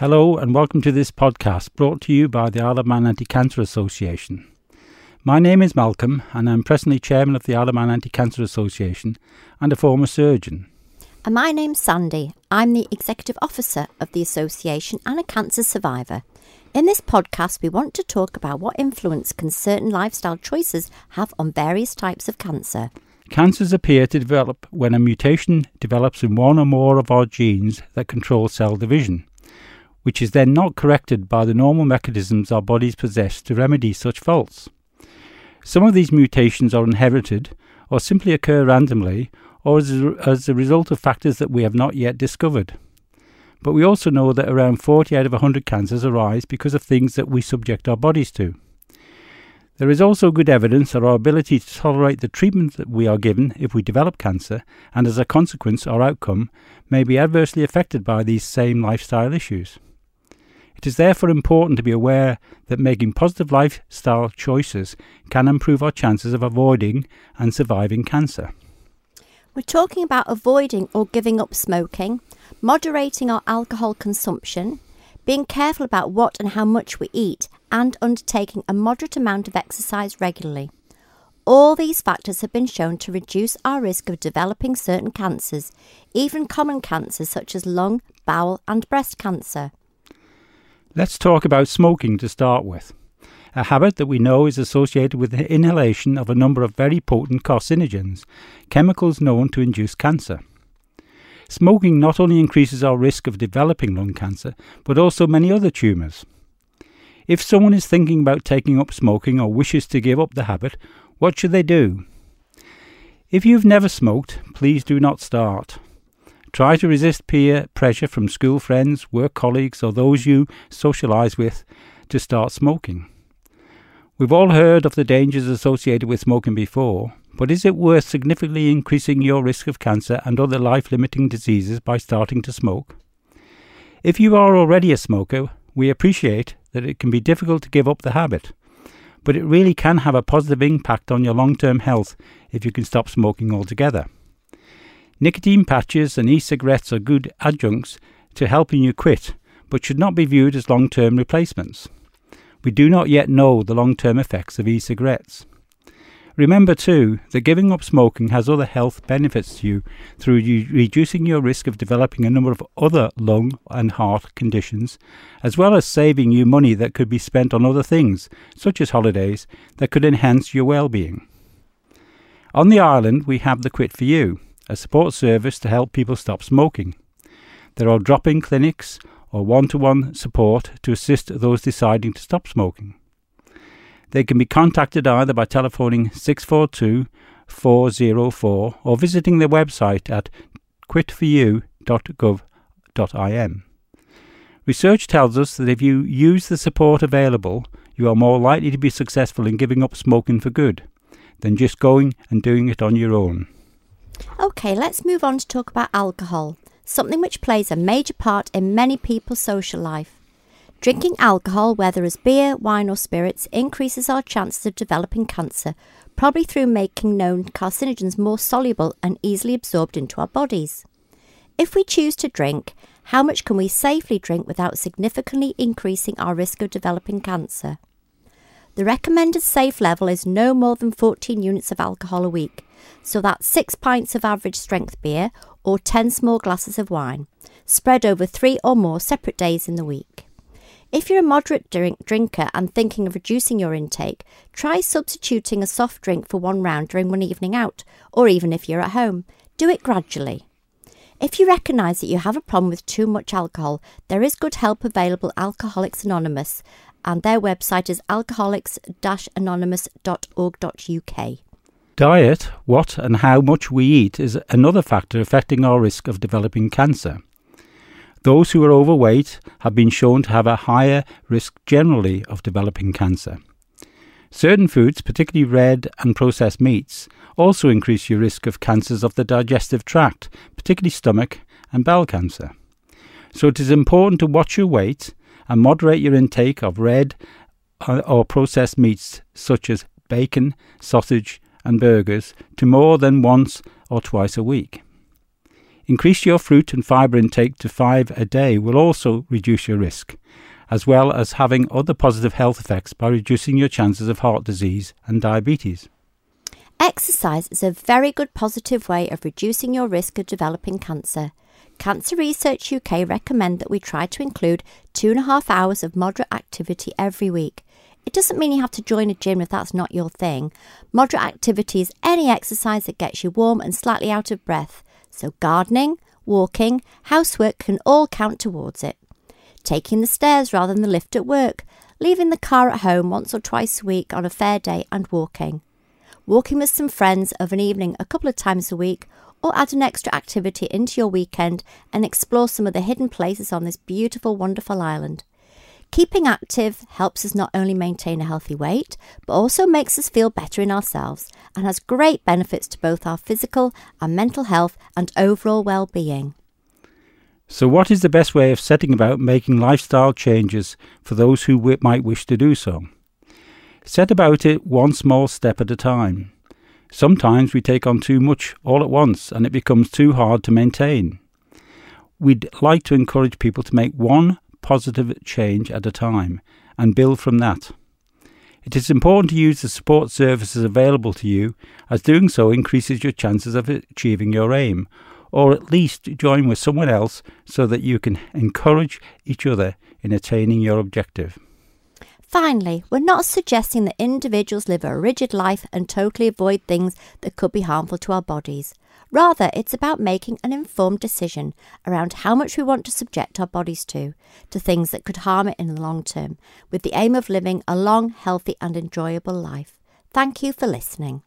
Hello and welcome to this podcast brought to you by the Isle of Man Anti Cancer Association. My name is Malcolm and I'm presently chairman of the Isle of Man Anti Cancer Association and a former surgeon. And my name's Sandy. I'm the executive officer of the association and a cancer survivor. In this podcast, we want to talk about what influence can certain lifestyle choices have on various types of cancer. Cancers appear to develop when a mutation develops in one or more of our genes that control cell division which is then not corrected by the normal mechanisms our bodies possess to remedy such faults. Some of these mutations are inherited or simply occur randomly or as a, as a result of factors that we have not yet discovered. But we also know that around 40 out of 100 cancers arise because of things that we subject our bodies to. There is also good evidence that our ability to tolerate the treatment that we are given if we develop cancer, and as a consequence, our outcome, may be adversely affected by these same lifestyle issues. It is therefore important to be aware that making positive lifestyle choices can improve our chances of avoiding and surviving cancer. We're talking about avoiding or giving up smoking, moderating our alcohol consumption, being careful about what and how much we eat, and undertaking a moderate amount of exercise regularly. All these factors have been shown to reduce our risk of developing certain cancers, even common cancers such as lung, bowel, and breast cancer. Let's talk about smoking to start with, a habit that we know is associated with the inhalation of a number of very potent carcinogens, chemicals known to induce cancer. Smoking not only increases our risk of developing lung cancer, but also many other tumours. If someone is thinking about taking up smoking or wishes to give up the habit, what should they do? If you've never smoked, please do not start. Try to resist peer pressure from school friends, work colleagues, or those you socialise with to start smoking. We've all heard of the dangers associated with smoking before, but is it worth significantly increasing your risk of cancer and other life limiting diseases by starting to smoke? If you are already a smoker, we appreciate that it can be difficult to give up the habit, but it really can have a positive impact on your long term health if you can stop smoking altogether. Nicotine patches and e cigarettes are good adjuncts to helping you quit, but should not be viewed as long term replacements. We do not yet know the long term effects of e cigarettes. Remember, too, that giving up smoking has other health benefits to you through reducing your risk of developing a number of other lung and heart conditions, as well as saving you money that could be spent on other things, such as holidays, that could enhance your well being. On the island, we have the Quit for You a support service to help people stop smoking. There are drop in clinics or one to one support to assist those deciding to stop smoking. They can be contacted either by telephoning 642 404 or visiting their website at quitforyou.gov.im. Research tells us that if you use the support available, you are more likely to be successful in giving up smoking for good than just going and doing it on your own. Okay, let's move on to talk about alcohol, something which plays a major part in many people's social life. Drinking alcohol, whether as beer, wine, or spirits, increases our chances of developing cancer, probably through making known carcinogens more soluble and easily absorbed into our bodies. If we choose to drink, how much can we safely drink without significantly increasing our risk of developing cancer? The recommended safe level is no more than 14 units of alcohol a week, so that's 6 pints of average strength beer or 10 small glasses of wine, spread over three or more separate days in the week. If you're a moderate drink drinker and thinking of reducing your intake, try substituting a soft drink for one round during one evening out, or even if you're at home. Do it gradually. If you recognise that you have a problem with too much alcohol, there is good help available Alcoholics Anonymous, and their website is alcoholics-anonymous.org.uk. Diet, what and how much we eat, is another factor affecting our risk of developing cancer. Those who are overweight have been shown to have a higher risk generally of developing cancer. Certain foods, particularly red and processed meats, also increase your risk of cancers of the digestive tract, particularly stomach and bowel cancer. So it is important to watch your weight and moderate your intake of red uh, or processed meats such as bacon, sausage, and burgers to more than once or twice a week. Increase your fruit and fibre intake to five a day will also reduce your risk, as well as having other positive health effects by reducing your chances of heart disease and diabetes. Exercise is a very good positive way of reducing your risk of developing cancer. Cancer Research UK recommend that we try to include two and a half hours of moderate activity every week. It doesn't mean you have to join a gym if that's not your thing. Moderate activity is any exercise that gets you warm and slightly out of breath. So, gardening, walking, housework can all count towards it. Taking the stairs rather than the lift at work, leaving the car at home once or twice a week on a fair day, and walking. Walking with some friends of an evening a couple of times a week, or add an extra activity into your weekend and explore some of the hidden places on this beautiful, wonderful island. Keeping active helps us not only maintain a healthy weight, but also makes us feel better in ourselves and has great benefits to both our physical and mental health and overall well being. So, what is the best way of setting about making lifestyle changes for those who might wish to do so? Set about it one small step at a time. Sometimes we take on too much all at once and it becomes too hard to maintain. We'd like to encourage people to make one positive change at a time and build from that. It is important to use the support services available to you, as doing so increases your chances of achieving your aim, or at least join with someone else so that you can encourage each other in attaining your objective. Finally, we're not suggesting that individuals live a rigid life and totally avoid things that could be harmful to our bodies. Rather, it's about making an informed decision around how much we want to subject our bodies to, to things that could harm it in the long term, with the aim of living a long, healthy, and enjoyable life. Thank you for listening.